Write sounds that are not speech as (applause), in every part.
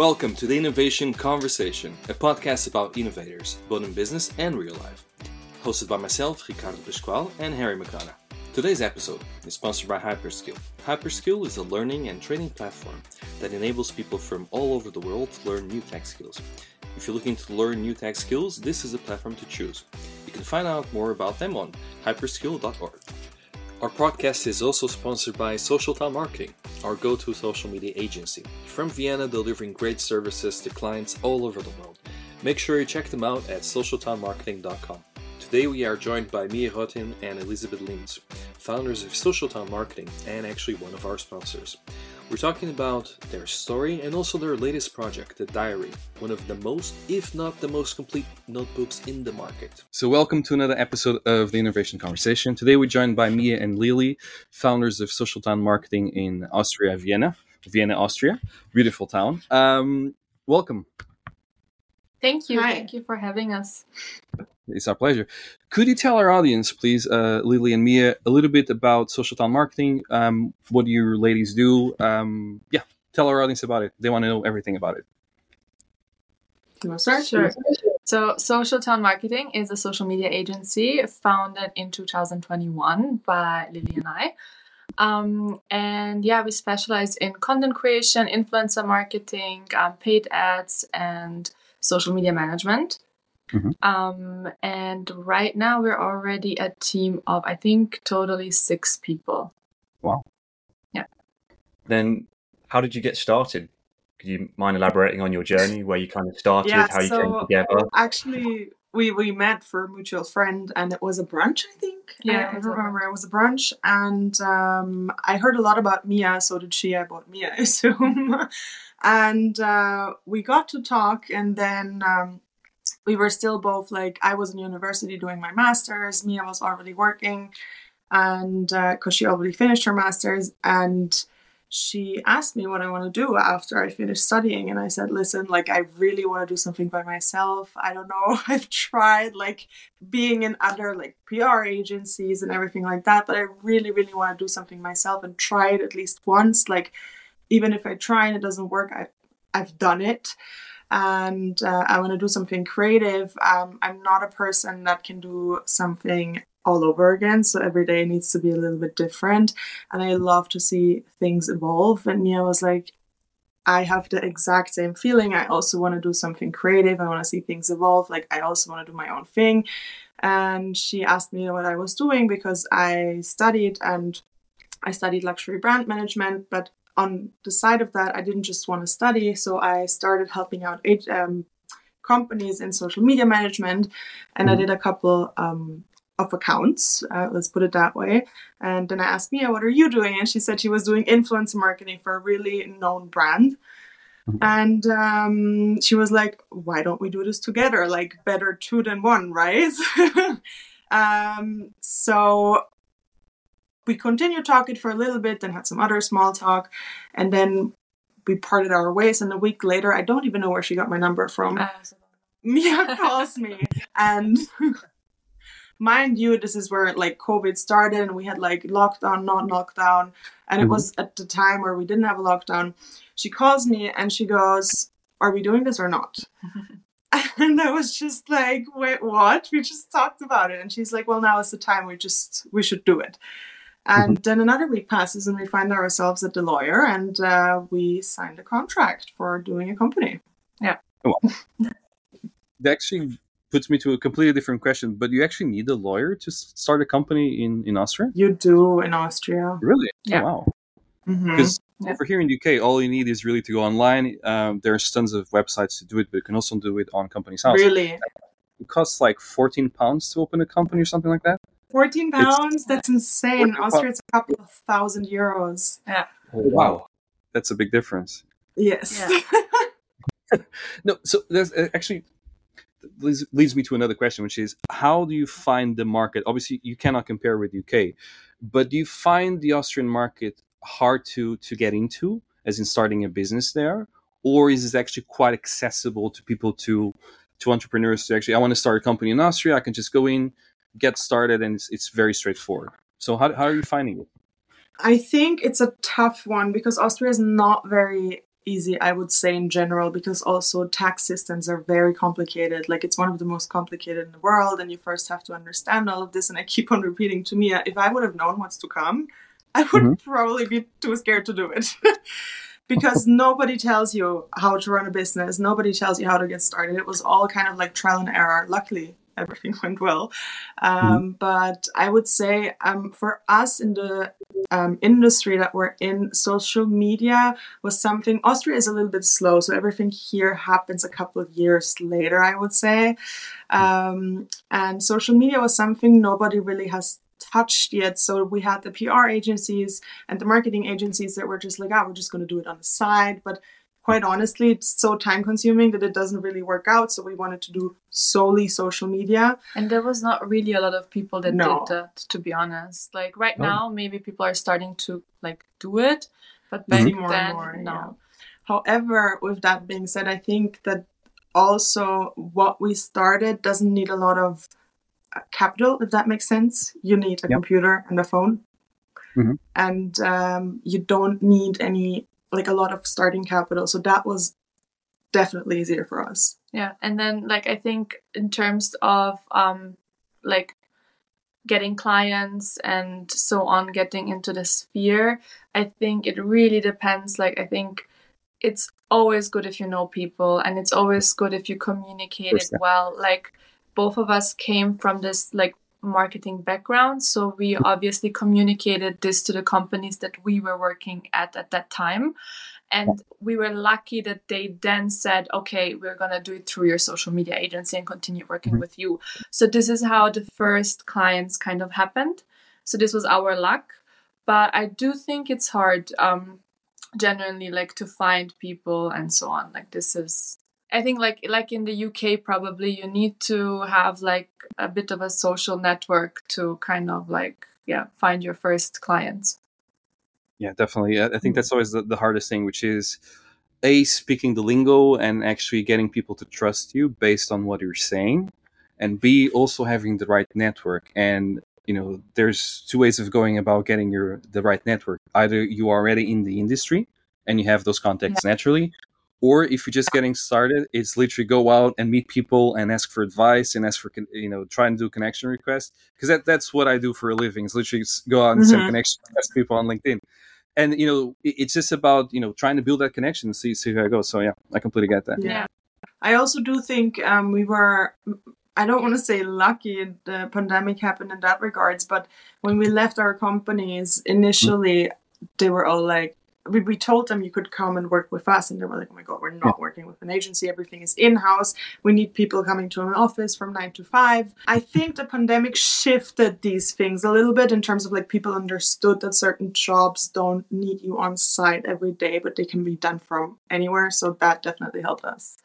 Welcome to the Innovation Conversation, a podcast about innovators, both in business and real life. Hosted by myself, Ricardo Pascual, and Harry McDonough. Today's episode is sponsored by Hyperskill. Hyperskill is a learning and training platform that enables people from all over the world to learn new tech skills. If you're looking to learn new tech skills, this is a platform to choose. You can find out more about them on hyperskill.org. Our podcast is also sponsored by Socialtown Marketing, our go to social media agency. From Vienna, delivering great services to clients all over the world. Make sure you check them out at socialtownmarketing.com. Today we are joined by Mia Rotim and Elisabeth Linz, founders of Socialtown Marketing and actually one of our sponsors. We're talking about their story and also their latest project, The Diary, one of the most, if not the most complete notebooks in the market. So, welcome to another episode of the Innovation Conversation. Today, we're joined by Mia and Lily, founders of Socialtown Marketing in Austria, Vienna, Vienna, Austria. Beautiful town. Um, welcome. Thank you. Hi. Thank you for having us. It's our pleasure. Could you tell our audience, please, uh, Lily and Mia, a little bit about Socialtown Marketing? Um, what do your ladies do? Um, yeah, tell our audience about it. They want to know everything about it. You want to start? Sure. So, Socialtown Marketing is a social media agency founded in 2021 by Lily and I. Um, and yeah, we specialize in content creation, influencer marketing, um, paid ads, and social media management. Mhm. Um, and right now, we're already a team of, I think, totally six people. Wow. Yeah. Then how did you get started? Could you mind elaborating on your journey, where you kind of started, Yeah, how you came so- together? Actually, we we met for a mutual friend, and it was a brunch. I think. Yeah, I it was remember it was a brunch, and um, I heard a lot about Mia. So did she about Mia, (laughs) I assume. and uh, we got to talk, and then. Um, we were still both like I was in university doing my masters. Mia was already working, and uh, because she already finished her masters, and she asked me what I want to do after I finished studying. And I said, listen, like, I really want to do something by myself. I don't know. (laughs) I've tried like being in other like PR agencies and everything like that, but I really, really want to do something myself and try it at least once. Like, even if I try and it doesn't work, I, I've done it. And uh, I want to do something creative. Um, I'm not a person that can do something all over again. So every day needs to be a little bit different and I love to see things evolve. And Mia was like, I have the exact same feeling. I also want to do something creative. I want to see things evolve. Like, I also want to do my own thing. And she asked me what I was doing because I studied and I studied luxury brand management. But on the side of that, I didn't just want to study. So I started helping out um, companies in social media management. And I Mhm. did a couple um, of accounts, uh, let's put it that way. And then I asked Mia, what are you doing? And she said she was doing influencer marketing for a really known brand. Mhm. And um, she was like, why don't we do this together? Like, better two than one, right? (laughs) um, so we continued talking for a little bit, then had some other small talk. And then we parted our ways. And a week later, I don't even know where she got my number from. Uh, (laughs) Mia calls me and (laughs) mind you this is where like covid started and we had like lockdown not lockdown and it Mhm. was at the time where we didn't have a lockdown she calls me and she goes are we doing this or not (laughs) and i was just like wait what we just talked about it and she's like well now is the time we just we should do it and then another week passes and we find ourselves at the lawyer and uh, we signed a contract for doing a company Yeah. (laughs) That actually puts me to a completely different question, but you actually need a lawyer to start a company in, in Austria? you do in austria Really? Yeah. Oh, wow. Because Yeah. over here in the UK, all you need is really to go online. Um, there's tons of websites to do it, but you can also do it on Companies House. Really? It costs like 14 pounds to open a company or something like that. 14 It's- pounds? That's insane. 14 Austria, it's a couple of thousand euros. Oh, wow. That's a big difference. Yes. (laughs) No, so there's uh, actually leads, leads me to another question, which is how do you find the market? Obviously, you cannot compare with UK, but do you find the Austrian market hard to to get into, as in starting a business there, or is it actually quite accessible to people to to entrepreneurs to actually I want to start a company in Austria, I can just go in, get started, and it's it's very straightforward. So how how are you finding it? I think it's a tough one because Austria is not very easy, I would say, in general, because also tax systems are very complicated. Like, it's one of the most complicated in the world, and you first have to understand all of this. And I keep on repeating to Mia, if I would have known what's to come, I would Mhm. probably be too scared to do it. (laughs) because nobody tells you how to run a business, nobody tells you how to get started. It was all kind of like trial and error. Luckily, everything (laughs) went well. Um, But I would say um, for us in the um, industry that we're in, social media was something. Austria is a little bit slow, so everything here happens a couple of years later, I would say. Um, and social media was something nobody really has touched yet. So we had the PR agencies and the marketing agencies that were just like, ah, we're just going to do it on the side. But quite honestly, it's so time consuming that it doesn't really work out. So we wanted to do solely social media. And there was not really a lot of people that No. did that, to be honest. Like right No. now, maybe people are starting to like do it, but back See more and then, more, no. yeah. However, with that being said, I think that also what we started doesn't need a lot of uh, capital, if that makes sense. You need a Yeah. computer and a phone, Mhm. and um, you don't need any like a lot of starting capital. So that was definitely easier for us. Yeah, and then like I think in terms of um like getting clients and so on, getting into the sphere, I think it really depends. Like I think it's always good if you know people and it's always good if you communicate it well. Like both of us came from this like marketing background, so we obviously communicated this to the companies that we were working at at that time. And we were lucky that they then said okay we're going to do it through your social media agency and continue working Mhm. with you. So this is how the first clients kind of happened. So this was our luck. But i do think it's hard um genuinely like to find people and so on. Like this is i think like like in the uk probably you need to have like a bit of a social network to kind of like yeah find your first clients Yeah, definitely. I think hmm. that's always the, the hardest thing, which is a speaking the lingo and actually getting people to trust you based on what you're saying, and b also having the right network. And you know, there's two ways of going about getting your the right network. Either you are already in the industry and you have those contacts naturally, or if you're just getting started, it's literally go out and meet people and ask for advice and ask for you know try and do connection requests because that that's what I do for a living. Is literally go out and send Mhm. connection requests to people on LinkedIn and you know it- it's just about you know trying to build that connection and see see how it goes so yeah i completely get that Yeah. I also do think um, we were, I don't want to say lucky the pandemic happened in that regards, but when we left our companies, initially they were all like, we, we told them you could come and work with us, and they were like, oh my God, we're not working with an agency. Everything is in house. We need people coming to an office from nine to five. I think the pandemic shifted these things a little bit in terms of like people understood that certain jobs don't need you on site every day, but they can be done from anywhere. So that definitely helped us.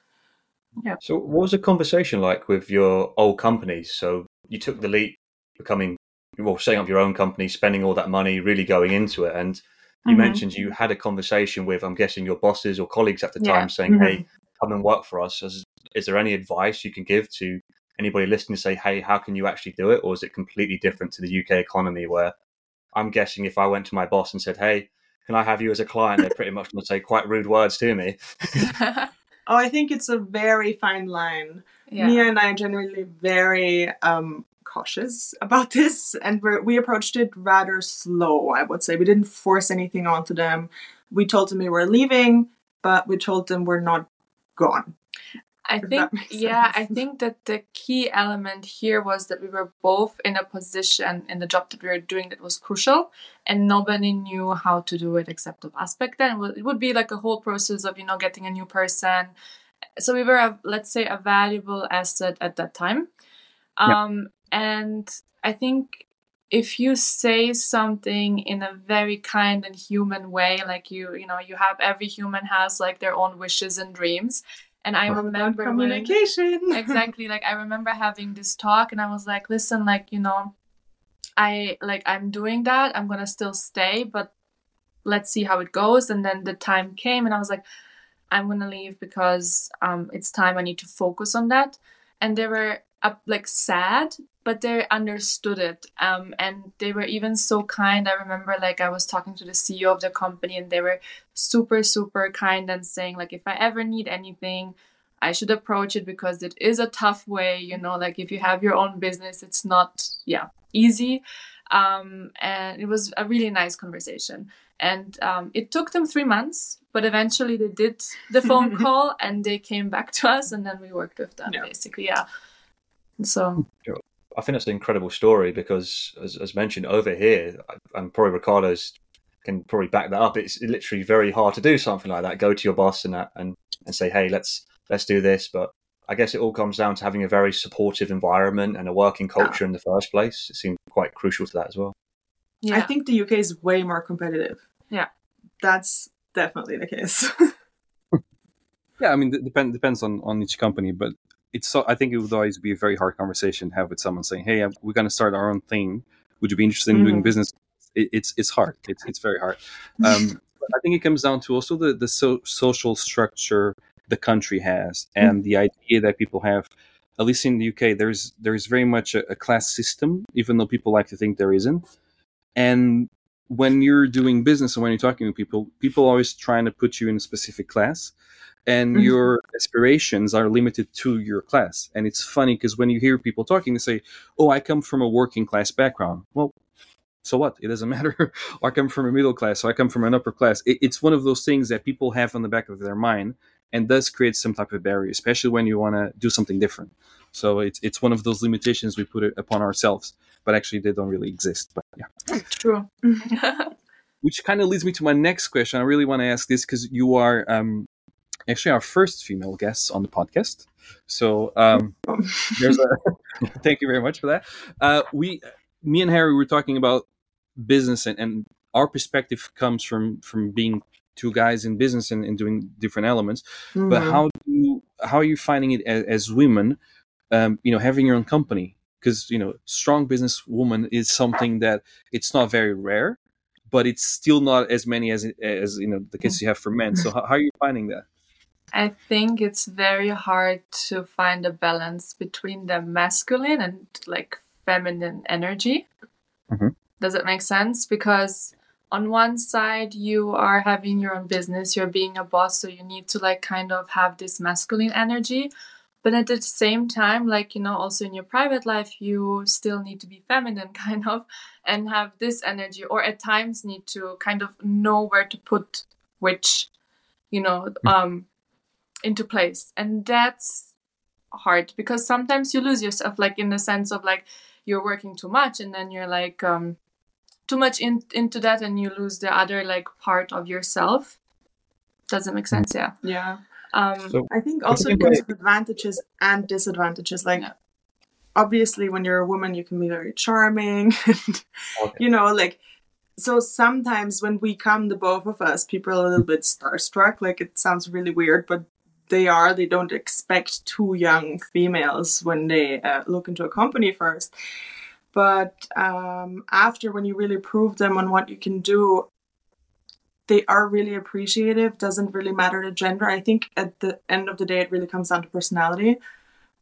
Yeah. So, what was the conversation like with your old companies? So, you took the leap, becoming, well, setting up your own company, spending all that money, really going into it. And you Mhm. mentioned you had a conversation with, I'm guessing, your bosses or colleagues at the Yeah. time saying, Mhm. hey, come and work for us. Is, is there any advice you can give to anybody listening to say, hey, how can you actually do it? Or is it completely different to the UK economy where I'm guessing if I went to my boss and said, hey, can I have you as a client? They're pretty much going to say quite rude words to me. (laughs) Oh, I think it's a very fine line. yeah Mia and I are generally very um, cautious about this, and we're, we approached it rather slow, I would say. We didn't force anything onto them. We told them we were leaving, but we told them we're not gone. I if think, makes yeah, I think that the key element here was that we were both in a position in the job that we were doing that was crucial, and nobody knew how to do it except of us back then. It would be like a whole process of you know getting a new person. So we were, a, let's say, a valuable asset at that time, um, and I think if you say something in a very kind and human way, like you, you know, you have every human has like their own wishes and dreams. And I remember when, communication. (laughs) (laughs) exactly like i remember having this talk and i was like listen like you know i like i'm doing that i'm gonna still stay but let's see how it goes and then the time came and i was like i'm gonna leave because um it's time i need to focus on that and they were up like sad but they understood it um, and they were even so kind. I remember like i was talking to the ceo of the company and they were super super kind and saying like if i ever need anything i should approach it because it is a tough way you know like if you have your own business it's not yeah easy. Um, and it was a really nice conversation. And um, it took them three months but eventually they did the phone (laughs) call and they came back to us and then we worked with them Yeah. basically yeah. So I think that's an incredible story because, as, as mentioned over here, and probably Ricardo's can probably back that up. It's literally very hard to do something like that. Go to your boss and that, and and say, hey, let's let's do this. But I guess it all comes down to having a very supportive environment and a working culture in the first place. It seemed quite crucial to that as well. yeah I think the UK is way more competitive. Yeah. That's definitely the case. (laughs) (laughs) Yeah, I mean, it depend, depends on, on each company, but it's so, I think it would always be a very hard conversation to have with someone saying, "Hey, we're going to start our own thing. Would you be interested in doing Mhm. business?" It, it's it's hard. It's it's very hard. Um, (laughs) I think it comes down to also the the so, social structure the country has and the idea that people have. At least in the UK, there's there's very much a, a class system, even though people like to think there isn't. And when you're doing business and when you're talking to people, people are always trying to put you in a specific class and Mhm. your aspirations are limited to your class. And it's funny because when you hear people talking, they say, "Oh, I come from a working class background." Well, so what? It doesn't (laughs) matter. or I come from a middle class, or I come from an upper class. It, it's one of those things that people have on the back of their mind, and does create some type of barrier, especially when you want to do something different. So it's it's one of those limitations we put it upon ourselves, but actually they don't really exist. But yeah true (laughs) which kind of leads me to my next question. I really want to ask this because you are um, actually our first female guest on the podcast. So um, (laughs) there's a (laughs) thank you very much for that. Uh, we, me and Harry, were talking about business, and, and our perspective comes from from being two guys in business and, and doing different elements. But Mhm. how do you, how are you finding it as, as women? Um, you know, having your own company because you know, strong business woman is something that it's not very rare, but it's still not as many as as you know the cases you have for men. So (laughs) how, how are you finding that? I think it's very hard to find a balance between the masculine and like feminine energy. Mhm. Does it make sense? Because on one side, you are having your own business, you're being a boss, so you need to like kind of have this masculine energy. But at the same time, like, you know, also in your private life, you still need to be feminine, (laughs) kind of, and have this energy, or at times need to kind of know where to put which, you know, um, into place and that's hard because sometimes you lose yourself like in the sense of like you're working too much and then you're like um too much in, into that and you lose the other like part of yourself does it make sense yeah yeah. um So I think I also think it I- with advantages and disadvantages. Like, Yeah. obviously, when you're a woman, you can be very charming. (laughs) And, Okay. You know, like, so sometimes when we come, the both of us, people are a little bit starstruck. Like, it sounds really weird, but they are. They don't expect two young females when they uh, look into a company first. But um, after, when you really prove them on what you can do, they are really appreciative. Doesn't really matter the gender. I think at the end of the day, it really comes down to personality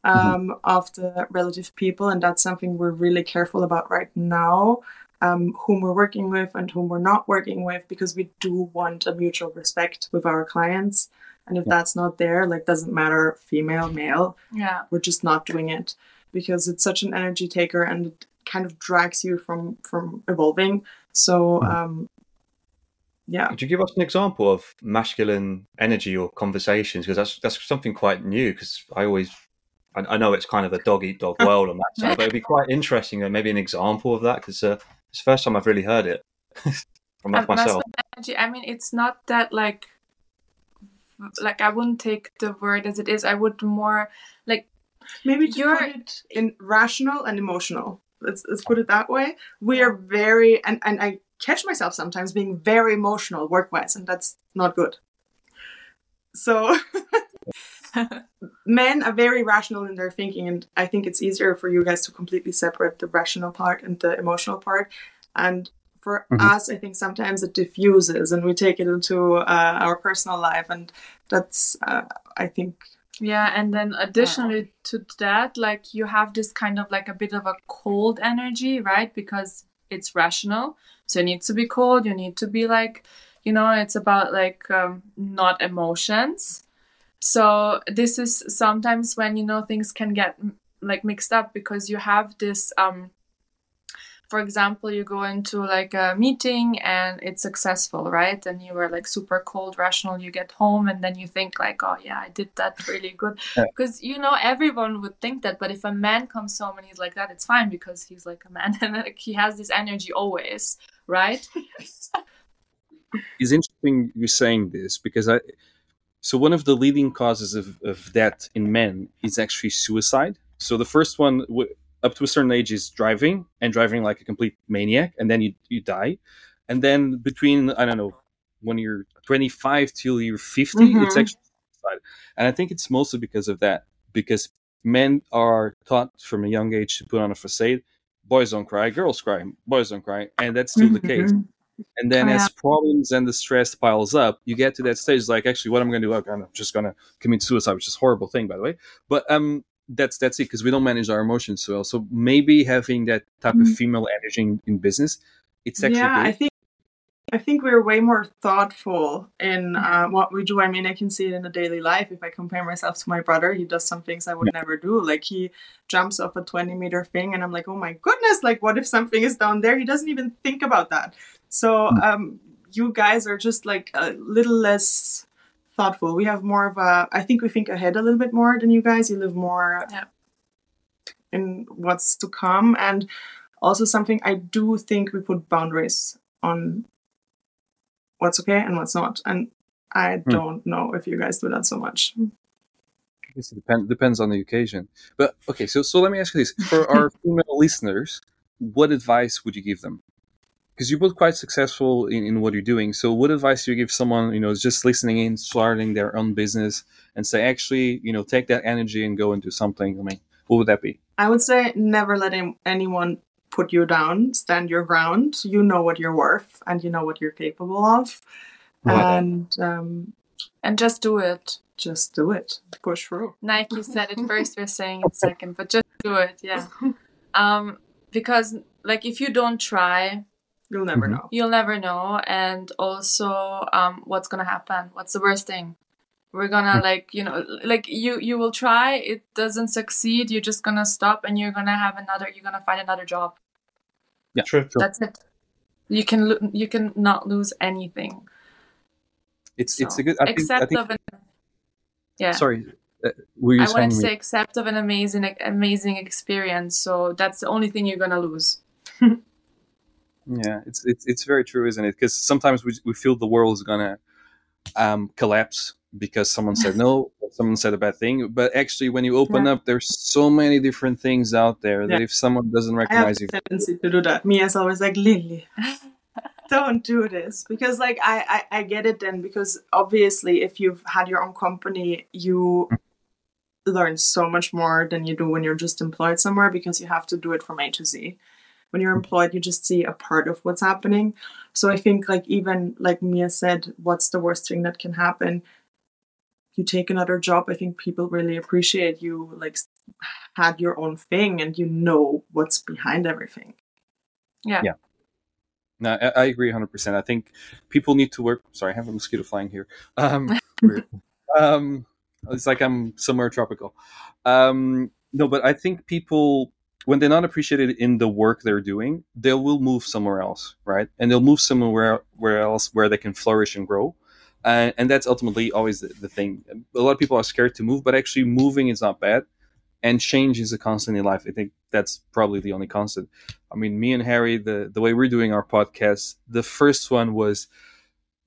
um, of the relative people, and that's something we're really careful about right now. Um, whom we're working with and whom we're not working with, because we do want a mutual respect with our clients. And if that's not there, like doesn't matter female, male, yeah we're just not doing it because it's such an energy taker and it kind of drags you from from evolving. So um, yeah, Could you give us an example of masculine energy or conversations? Because that's that's something quite new. Because I always, I, I know it's kind of a dog eat dog (laughs) world on that side, but it'd be quite interesting. uh, Maybe an example of that because uh, it's the first time I've really heard it (laughs) from myself. masculine energy i mean it's not that like like i wouldn't take the word as it is i would more like maybe to You're- put it in rational and emotional. Let's let's put it that way. We are very and and I catch myself sometimes being very emotional work wise, and that's not good. So (laughs) men are very rational in their thinking and i think it's easier for you guys to completely separate the rational part and the emotional part and for Mhm. us i think sometimes it diffuses and we take it into uh, our personal life and that's uh, i think Yeah, and then additionally to that, like you have this kind of like a bit of a cold energy, right? Because it's rational. So it needs to be cold. You need to be like, you know, it's about like um, not emotions. So this is sometimes when you know things can get like mixed up because you have this um for example, you go into like a meeting and it's successful, right? And you were like super cold, rational. You get home and then you think like, oh yeah, I did that really good. Because yeah. you know everyone would think that, but if a man comes home and he's like that, it's fine because he's like a man (laughs) and like he has this energy always, right? (laughs) it's interesting you saying this because I. So one of the leading causes of, of that in men is actually suicide. So the first one up to a certain age is driving and driving like a complete maniac, and then you you die, and then between I don't know when you're 25 till you're 50, mm-hmm. it's actually and I think it's mostly because of that because men are taught from a young age to put on a facade. Boys don't cry, girls cry, boys don't cry, and that's still mm-hmm. the case. And then, oh, as problems and the stress piles up, you get to that stage like, actually, what I'm going to do? I'm just going to commit suicide, which is a horrible thing, by the way. But um, that's that's it because we don't manage our emotions so well. So maybe having that type mm-hmm. of female energy in, in, business, it's actually yeah. Great. I think I think we're way more thoughtful in uh, what we do. I mean, I can see it in the daily life. If I compare myself to my brother, he does some things I would yeah. never do. Like he jumps off a twenty meter thing, and I'm like, oh my goodness! Like, what if something is down there? He doesn't even think about that. So mm. um, you guys are just like a little less thoughtful. We have more of a. I think we think ahead a little bit more than you guys. You live more yeah. in what's to come, and also something I do think we put boundaries on what's okay and what's not. And I hmm. don't know if you guys do that so much. I it depend, depends on the occasion. But okay, so so let me ask you this: for our (laughs) female listeners, what advice would you give them? Because you're both quite successful in, in what you're doing. So, what advice do you give someone, you know, is just listening in, starting their own business, and say, actually, you know, take that energy and go and do something? I mean, what would that be? I would say never let anyone put you down. Stand your ground. You know what you're worth, and you know what you're capable of, and um, and just do it. Just do it. Push through. Nike said it first. We're saying it second, but just do it. Yeah. (laughs) Um, because like if you don't try You'll never mm-hmm. know. You'll never know. And also, um, what's gonna happen? What's the worst thing? We're gonna mm. like you know like you you will try. It doesn't succeed. You're just gonna stop, and you're gonna have another. You're gonna find another job. Yeah, true. true. That's it. You can lo- you can not lose anything. It's so, it's a good. I except think, I think, of an, yeah. Sorry, uh, I want to say except of an amazing amazing experience. So that's the only thing you're gonna lose. (laughs) Yeah, it's it's it's very true, isn't it? Because sometimes we we feel the world is gonna um, collapse because someone said no, (laughs) someone said a bad thing. But actually, when you open yeah. up, there's so many different things out there yeah. that if someone doesn't recognize I have you, tendency to do that. Me as always like Lily. (laughs) don't do this because like I, I i get it then because obviously if you've had your own company you learn so much more than you do when you're just employed somewhere because you have to do it from a to z when you're employed you just see a part of what's happening so i think like even like mia said what's the worst thing that can happen you take another job i think people really appreciate you like had your own thing and you know what's behind everything yeah yeah no, I, I agree 100%. I think people need to work. Sorry, I have a mosquito flying here. Um, (laughs) um, it's like I'm somewhere tropical. Um, no, but I think people when they're not appreciated in the work they're doing, they will move somewhere else, right? And they'll move somewhere where else where they can flourish and grow. And that's ultimately always the, the, thing. A lot of people are scared to move, but actually moving is not bad. And change is a constant in life. I think that's probably the only constant. I mean, me and Harry, the, the way we're doing our podcast, the first one was,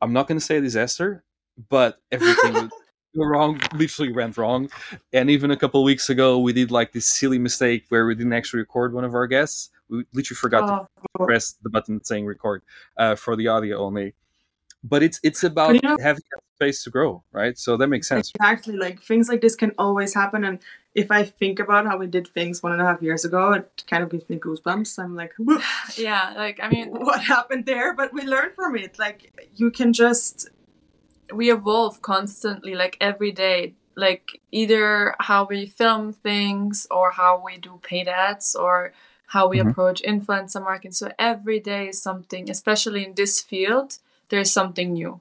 I'm not going to say a disaster, but everything (laughs) was wrong literally went wrong. And even a couple weeks ago we did like this silly mistake where we didn't actually record one of our guests. We literally forgot oh. to press the button saying record uh, for the audio only. But it's it's about you know, having space to grow right? So that makes sense. Exactly like things like this can always happen. And if i think about how we did things one and a half years ago it kind of gives me goosebumps. I'm like yeah like i mean (laughs) what happened there? But we learned from it. Like you can just we evolve constantly like every day like either how we film things or how we do paid ads or how we Mhm. approach influencer marketing. So every day is something, especially in this field, there's something new.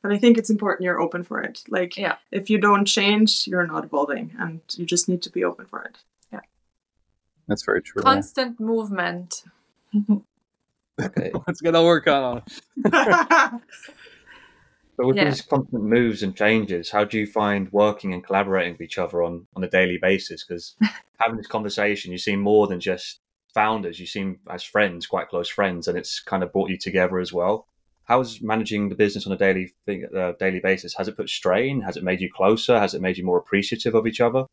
But I think it's important you're open for it. Like, Yeah. if you don't change, you're not evolving, and you just need to be open for it. Yeah. That's very true. Constant movement. (laughs) Okay. Let's get our work on it. (laughs) (laughs) But with Yeah. these constant moves and changes, how do you find working and collaborating with each other on, on a daily basis? Because (laughs) having this conversation, you seem more than just founders. You seem as friends, quite close friends, and it's kind of brought you together as well. How's managing the business on a daily thing, uh, daily basis? Has it put strain? Has it made you closer? Has it made you more appreciative of each other?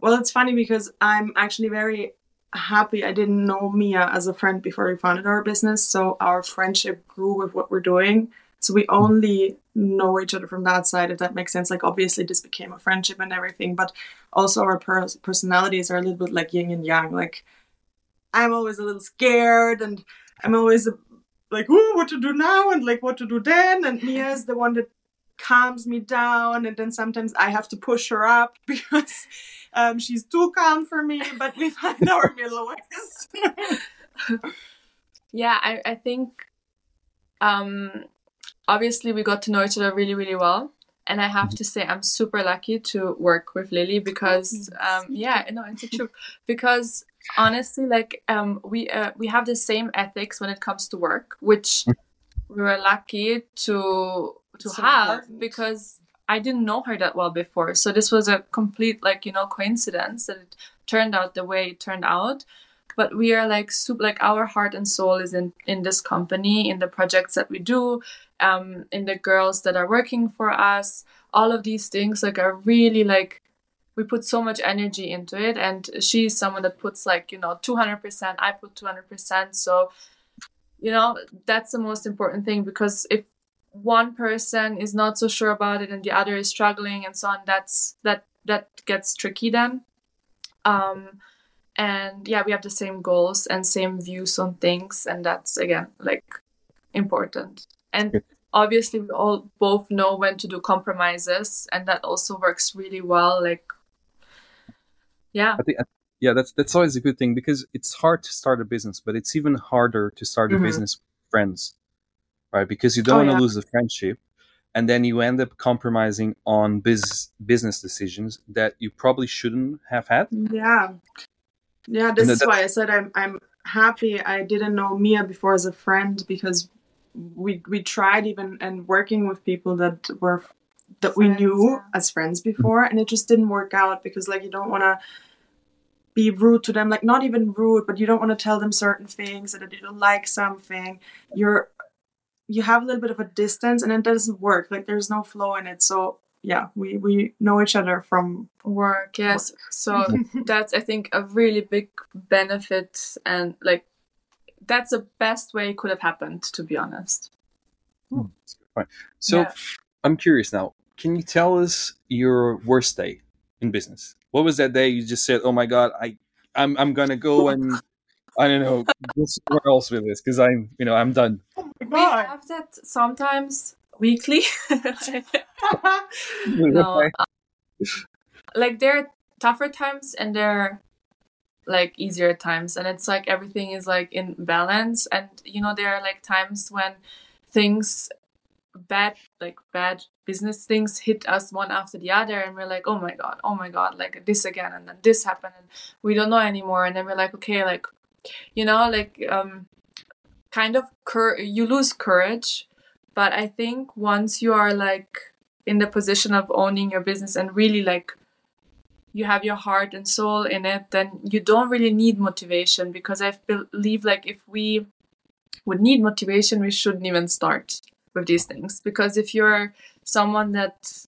Well, it's funny because I'm actually very happy I didn't know Mia as a friend before we founded our business. So our friendship grew with what we're doing. So we only know each other from that side, if that makes sense. Like, obviously, this became a friendship and everything, but also our per- personalities are a little bit like yin and yang. Like, I'm always a little scared and I'm always like, ooh, what to do now and like what to do then. And (laughs) Mia is the one that calms me down. And then sometimes I have to push her up (laughs) because um, she's too calm for me, but we (laughs) find our middle ways. Yeah, I, I think um, obviously we got to know each other really, really well. And I have to say, I'm super lucky to work with Lily because, um, yeah, no, it's the truth. Because honestly, like, um, we uh, we have the same ethics when it comes to work, which we were lucky to to So have important. because I didn't know her that well before. So this was a complete, like, you know, coincidence that it turned out the way it turned out but we are like super like our heart and soul is in in this company in the projects that we do um in the girls that are working for us. All of these things like are really like we put so much energy into it. And she's someone that puts like you know 200% i put 200% so you know that's the most important thing because if one person is not so sure about it and the other is struggling and so on that's that that gets tricky then. Um and yeah we have the same goals and same views on things and that's again like important and Good. obviously we all both know when to do compromises and that also works really well like yeah I think, yeah, that's that's always a good thing because it's hard to start a business, but it's even harder to start a Mhm. business with friends, right? Because you don't Oh, want to yeah. lose the friendship, and then you end up compromising on biz- business decisions that you probably shouldn't have had. Yeah. Yeah, this And is that- why I said I'm I'm happy I didn't know Mia before as a friend because we we tried even and working with people that were that we knew yeah. as friends before and it just didn't work out because like you don't want to be rude to them like not even rude but you don't want to tell them certain things that you don't like something you're you have a little bit of a distance and it doesn't work like there's no flow in it so yeah we we know each other from work yes so (laughs) that's i think a really big benefit and like that's the best way it could have happened to be honest hmm, So Yeah. I'm curious now. Can you tell us your worst day in business? What was that day you just said, "Oh my god, I, I'm, I'm gonna go (laughs) and I don't know, go somewhere else with this because I'm, you know, I'm done." we have that sometimes weekly. (laughs) (laughs) No uh, like there are tougher times and there are like easier times. And it's like everything is like in balance. And you know there are like times when things bad like bad business things hit us one after the other and we're like oh my god oh my god like this again and then this happened and we don't know anymore. And then we're like okay like you know like um kind of cur- you lose courage but i think once you are like in the position of owning your business and really like you have your heart and soul in it then you don't really need motivation. Because i believe like if we would need motivation we shouldn't even start with these things. Because if you're someone that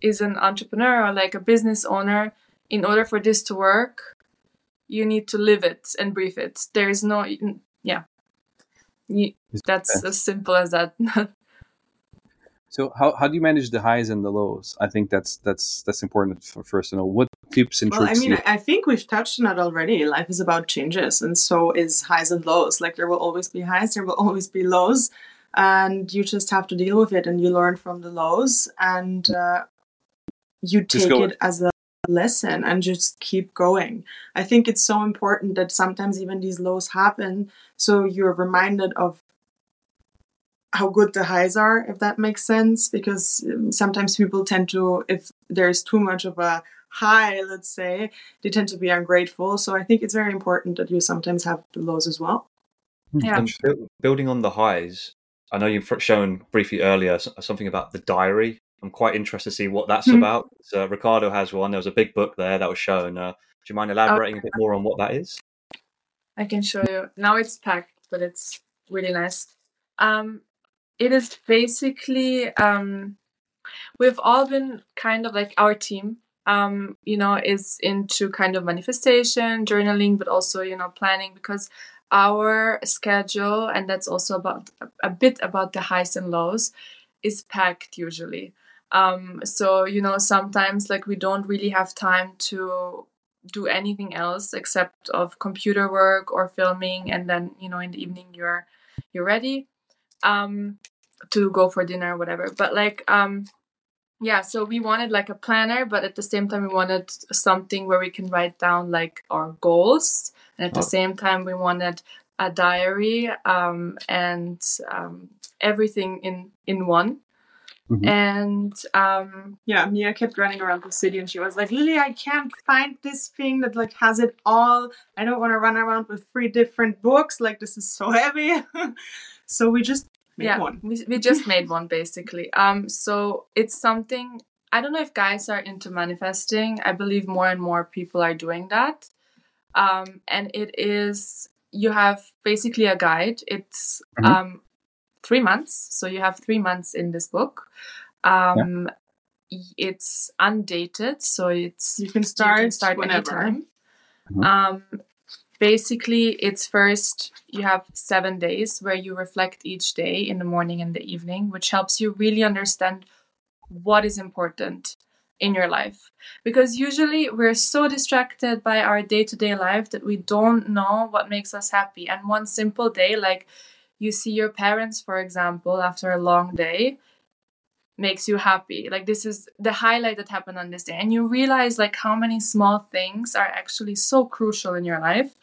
is an entrepreneur or like a business owner in order for this to work you need to live it and breathe it. There is no yeah. You, that's as simple as that (laughs) So how, how do you manage the highs and the lows? I think that's that's that's important for first to know. What tips and Well, I mean, you, I think we've touched on it already. Life is about changes, and so is highs and lows. Like there will always be highs, there will (laughs) always be lows, and you just have to deal with it, and you learn from the lows, and uh, you take it as a lesson and just keep going. I think it's so important that sometimes even these lows happen so you're reminded of how good the highs are, if that makes sense. Because um, sometimes people tend to, if there's too much of a high, let's say, they tend to be ungrateful. So I think it's very important that you sometimes have the lows as well. Yeah. And building on the highs, I know you've shown briefly earlier something about the diary. I'm quite interested to see what that's Mhm. about. So Ricardo has one. There was a big book there that was shown. Uh, do you mind elaborating a bit more on what that is? I can show you. Now it's packed, but it's really nice. Um, it is basically um, we've all been kind of like our team. Um, you know, is into kind of manifestation, journaling, but also you know planning because our schedule, and that's also about a bit about the highs and lows, is packed usually. Um, so you know sometimes like we don't really have time to do anything else except of computer work or filming and then you know in the evening you're you're ready um to go for dinner or whatever but like um yeah so we wanted like a planner but at the same time we wanted something where we can write down like our goals and at the same time we wanted a diary um and um everything in in one Mhm. and um Yeah, Mia kept running around the city and she was like, Lily, I can't find this thing that like has it all. I don't want to run around with three different books. Like this is so heavy. (laughs) so we just made yeah, one. We, we just made one basically. Um, so it's something I don't know if guys are into manifesting. I believe more and more people are doing that. Um, and it is you have basically a guide. It's Mhm. um three months, so you have three months in this book. Um, y- It's undated, so it's You can you start, can start whenever. anytime. Mhm. Um, basically, it's first you have seven days where you reflect each day in the morning and the evening, which helps you really understand what is important in your life. Because usually we're so distracted by our day to day life that we don't know what makes us happy. And one simple day, like you see your parents, for example, after a long day, makes you happy like this is the highlight that happened on this day and you realize like how many small things are actually so crucial in your life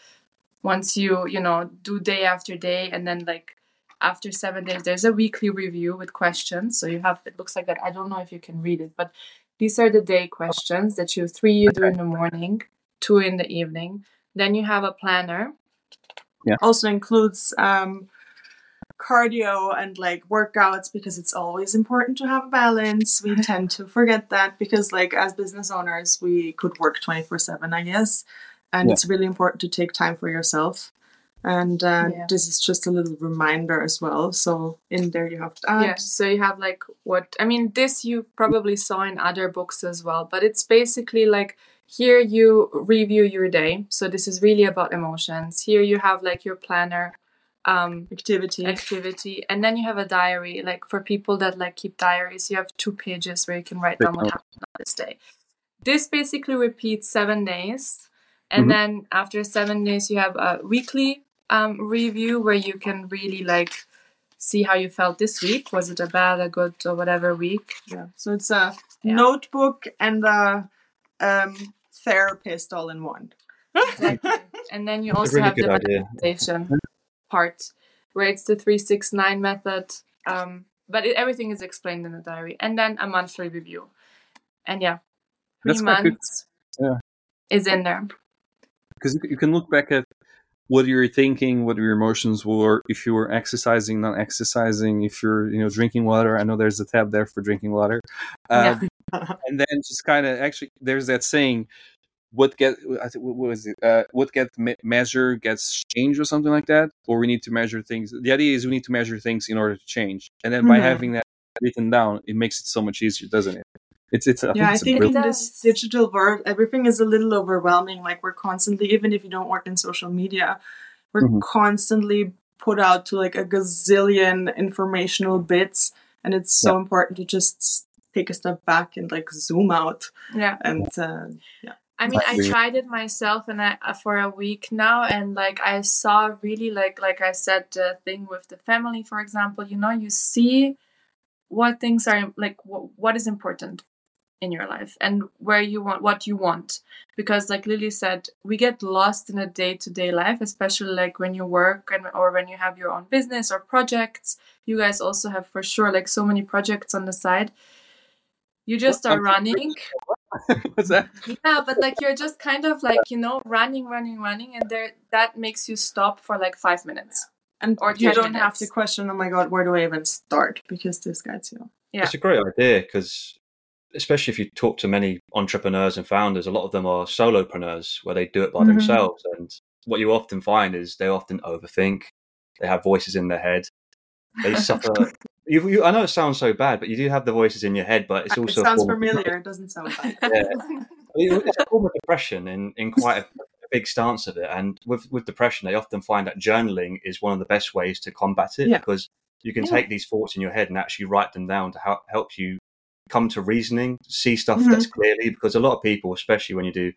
once you you know do day after day and then like after seven days there's a weekly review with questions. So you have it looks like that. I don't know if you can read it but these are the day questions that you three you do in the morning two in the evening. Then you have a planner. Also includes um, cardio and like workouts because it's always important to have a balance. We tend to forget that because like as business owners, we could work 24 7, I guess. And Yeah. it's really important to take time for yourself. And uh, Yeah. this is just a little reminder as well. So in there you have to add. yeah so you have like what i mean this you probably saw in other books as well but it's basically like here you review your day so this is really about emotions here you have like your planner um activity. activity and then you have a diary like for people that like keep diaries you have two pages where you can write down what happened on this day this basically repeats seven days and Mhm. then after seven days you have a weekly um, review where you can really like see how you felt this week was it a bad a good or whatever week yeah. So it's a Yeah. notebook and a um, therapist all in one. exactly (laughs) and then you also really have the good idea. manifestation part where it's the 369 method um, but it, everything is explained in the diary and then a monthly review and yeah three That's months Yeah. is in there because you can look back at what you're thinking, what your emotions were, if you were exercising, not exercising, if you're you know drinking water. I know there's a tab there for drinking water, uh, (laughs) and then just kind of actually there's that saying, what get I think what was it? Uh, what get me- measured gets changed or something like that, or we need to measure things. The idea is we need to measure things in order to change, and then by Mhm. having that written down, it makes it so much easier, doesn't it? It's it's. I yeah, I it's a think brilliant- in this digital world, everything is a little overwhelming. Like we're constantly, even if you don't work in social media, we're Mhm. constantly put out to like a gazillion informational bits, and it's so important to just take a step back and like zoom out. yeah And uh, I mean, I tried it myself, and I uh, for a week now, and like I saw really like like I said the thing with the family, for example. You know, you see what things are like what, what is important in your life and where you want what you want because like lily said we get lost in a day-to-day life especially like when you work and or when you have your own business or projects you guys also have for sure like so many projects on the side you just are running (laughs) What's that? yeah but like you're just kind of like you know running running running and there that makes you stop for like five minutes And Or you don't have to question, oh my god, where do I even start? Because this gets you. Yeah. It's a great idea because, especially if you talk to many entrepreneurs and founders, a lot of them are solopreneurs where they do it by Mhm. themselves. And what you often find is they often overthink. They have voices in their head. They suffer. (laughs) You, you, I know it sounds so bad, but you do have the voices in your head. But it's also a sounds familiar. It doesn't sound bad. Yeah. (laughs) it's a form of depression in, in quite a, a big stance of it. And with, with depression, they often find that journaling is one of the best ways to combat it Yeah. because you can Yeah. take these thoughts in your head and actually write them down to help, help you come to reasoning, see stuff Mhm. that's clearly. Because a lot of people, especially when you do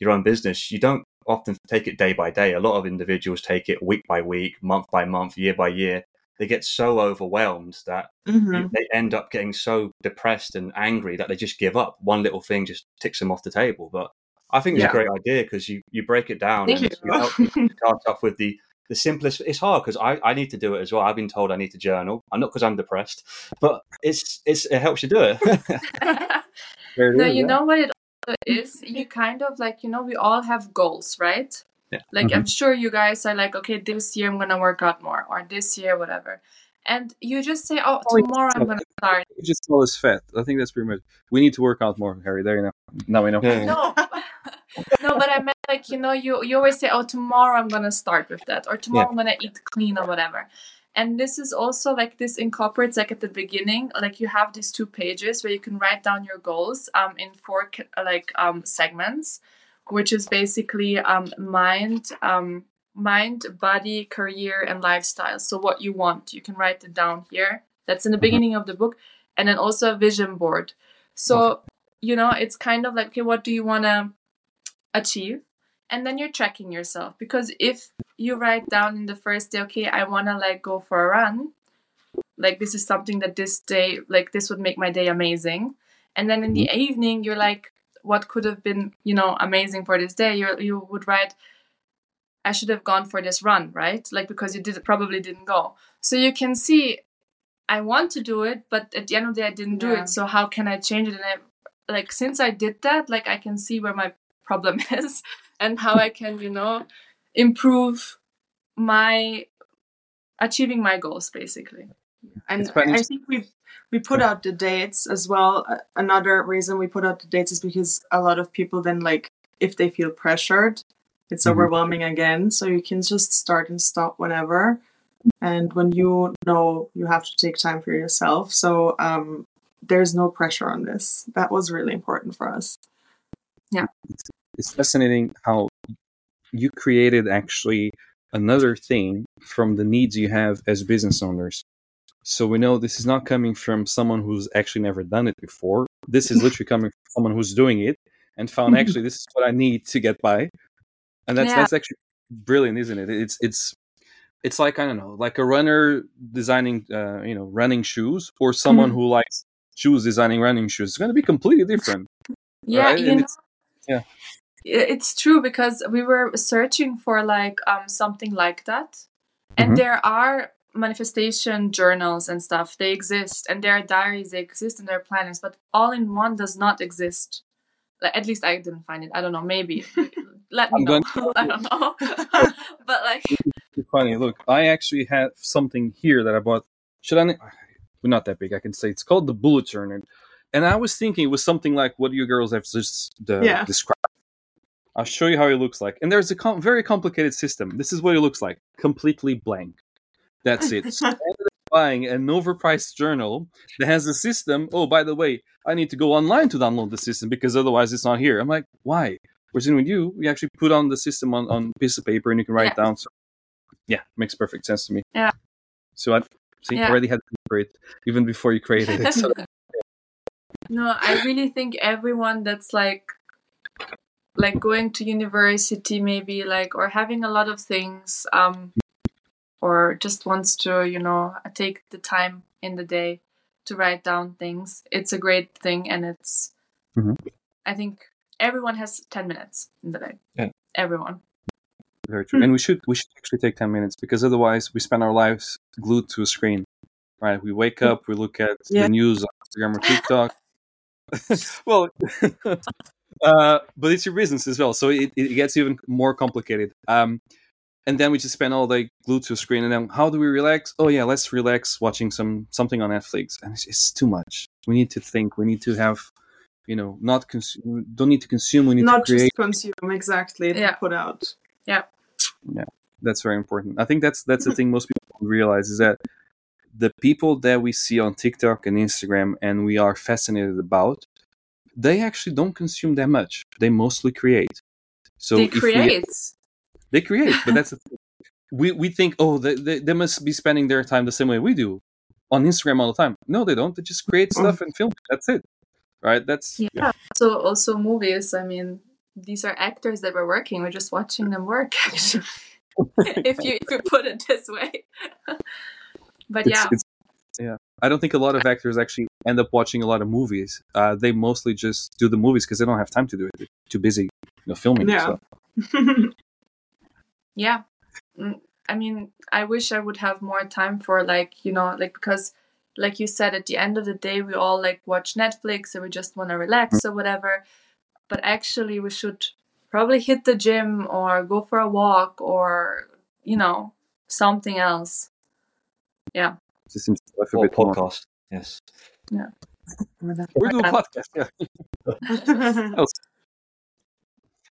your own business, you don't often take it day by day. A lot of individuals take it week by week, month by month, year by year. They get so overwhelmed that Mhm. they end up getting so depressed and angry that they just give up. One little thing just ticks them off the table. But I think it's Yeah. a great idea because you, you break it down Thank and you. you (laughs) start off with the, the simplest. It's hard because I, I need to do it as well. I've been told I need to journal. I'm not because I'm depressed, but it's it's it helps you do (laughs) (laughs) it. No is, you yeah. know what it is you kind of like you know we all have goals right Yeah. like mm-hmm. i'm sure you guys are like okay this year i'm gonna work out more or this year whatever and you just say oh tomorrow i'm gonna start You (laughs) just call us fat. I think that's pretty much. We need to work out more, Harry. There you know. Now we know. Yeah. no no but i meant like you know you you always say oh tomorrow i'm gonna start with that or tomorrow i'm gonna eat clean or whatever. And this is also like this incorporates like at the beginning like you have these two pages where you can write down your goals um in four like um segments which is basically um mind um mind body career and lifestyle. So what you want you can write it down here. That's in the beginning of the book and then also a vision board. So you know it's kind of like okay what do you want to achieve and then you're tracking yourself. Because if you write down in the first day okay i want to like go for a run like this is something that this day like this would make my day amazing. And then in the mm-hmm. evening you're like what could have been you know amazing for this day? You you would write i should have gone for this run right? Like because you did probably didn't go. So you can see i want to do it but at the end of the day i didn't do it. So how can i change it? And i like since i did that like i can see where my problem (laughs) is and how i can you know improve my achieving my goals basically And I think we we put out the dates as well. Uh, Another reason we put out the dates is because a lot of people then like if they feel pressured, it's Mhm. overwhelming again. So you can just start and stop whenever. And when you know you have to take time for yourself, so um, there's no pressure on this. That was really important for us. It's fascinating how you created actually another thing from the needs you have as business owners. So we know this is not coming from someone who's actually never done it before. This is literally (laughs) coming from someone who's doing it and found actually this is what I need to get by. And that's Yeah. that's actually brilliant, isn't it? It's it's it's like I don't know, like a runner designing uh, you know, running shoes or someone who likes shoes designing running shoes. It's going to be completely different. yeah Right, you know yeah. I- it's true because we were searching for like um something like that and Mhm. there are manifestation journals and stuff they exist and there are diaries they exist and there are planners but all in one does not exist like, at least i didn't find it i don't know maybe (laughs) let me I'm know going (laughs) i don't know (laughs) but like It's funny. Look, I actually have something here that I bought. Should I? na- Well, not that big. I can say it's called the bullet journal, and I was thinking it was something like what you girls have just uh, Yeah. described. I'll show you how it looks like, and there's a com- very complicated system. This is what it looks like: completely blank. That's it. So I ended up buying an overpriced journal that has a system. Oh, by the way, I need to go online to download the system because otherwise it's not here. I'm like, why? Whereas in with you, we actually put on the system on on a piece of paper and you can write Yeah. down. So, yeah, makes perfect sense to me. Yeah. So I see Yeah. already had to create even before you created it. So, (laughs) no i really think everyone that's like like going to university maybe like or having a lot of things um or just wants to you know take the time in the day to write down things it's a great thing and it's Mhm. I think everyone has 10 minutes in the day. Yeah. Everyone. Very true. And we should we should actually take ten minutes because otherwise we spend our lives glued to a screen. Right? We wake up, we look at Yeah. the news on Instagram or TikTok. (laughs) (laughs) well, (laughs) uh, but it's your business as well, so it, it gets even more complicated. Um, and then we just spend all day glued to a screen. And then how do we relax? Oh yeah, let's relax watching some something on Netflix. And it's, it's too much. We need to think. We need to have, you know, not consume. Don't need to consume. We need Not to create. Not just consume exactly. to Yeah. Put out. Yeah. Yeah, that's very important. I think that's that's the thing most people don't realize is that the people that we see on TikTok and Instagram and we are fascinated about, they actually don't consume that much. They mostly create. So they if we- create. they create, but that's (laughs) the thing. We we think oh they, they they must be spending their time the same way we do on Instagram all the time. No, they don't. They just create mm. stuff and film. That's it. Right? That's Yeah. So also movies. I mean, these are actors that we're working. We're just watching them work. (laughs) Actually, (laughs) if you if you put it this way. but it's- yeah, it's- yeah. I don't think a lot of actors actually end up watching a lot of movies. Uh, they mostly just do the movies because they don't have time to do it. They're too busy, you know, filming. Yeah. So. (laughs) yeah. Mm, I mean, I wish I would have more time for like you know like because like you said at the end of the day we all like watch Netflix and we just want to relax or whatever. But actually, we should probably hit the gym or go for a walk or you know something else. Yeah. Just seems life a Or bit more. podcast. Yes. We're doing a podcast. Yeah. (laughs) (laughs)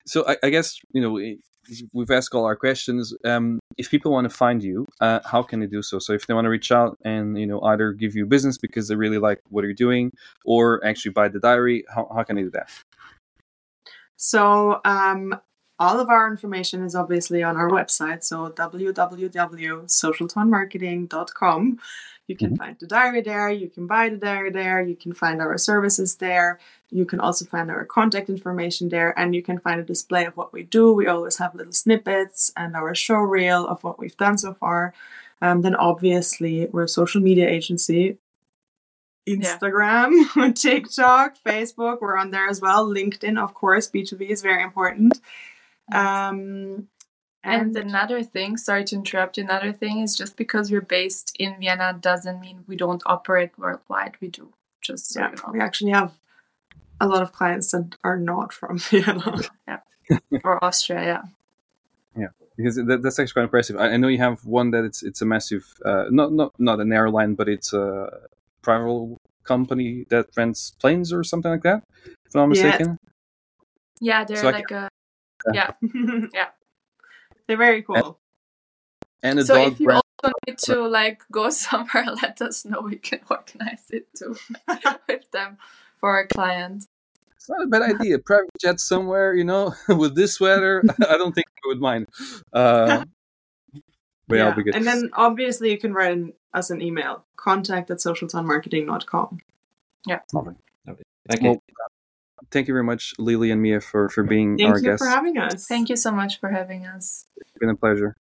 So I, I guess you know we- we've asked all our questions. Um, if people want to find you, uh, how can they do so? So if they want to reach out and you know either give you business because they really like what you're doing, or actually buy the diary, how, how can they do that? So um, all of our information is obviously on our website. So www.socialtownmarketing.com. You can find the diary there. You can buy the diary there. You can find our services there. You can also find our contact information there, and you can find a display of what we do. We always have little snippets and our show reel of what we've done so far. Um, then obviously we're a social media agency. Yeah. Instagram, (laughs) TikTok, Facebook, we're on there as well. LinkedIn, of course, B2B is very important. Um, And another thing, sorry to interrupt you, another thing is just because we're based in Vienna doesn't mean we don't operate worldwide. We do. Just so yeah, you know. we actually have a lot of clients that are not from (laughs) Vienna. Or Austria, yeah. Because that, that's actually quite impressive. I, I know you have one that it's it's a massive, uh, not not not an airline, but it's a private company that rents planes or something like that. If I'm not Yes. mistaken. Yeah, they're So I like a yeah. Yeah. (laughs) They're very cool. And a so dog if you brand. also need to like go (laughs) somewhere, let us know. We can organize it too (laughs) with them for our client. It's not a bad idea. Private jet somewhere, you know, (laughs) with this weather, I don't think I would mind. Uh, but yeah, I'll be good. And then obviously you can write in, us an email contact at socialtownmarketing.com. Lovely. Thank you. Well, thank you very much, Lily and Mia, for, for being Thank our you guests. for having us. Thank you so much for having us. It's been a pleasure.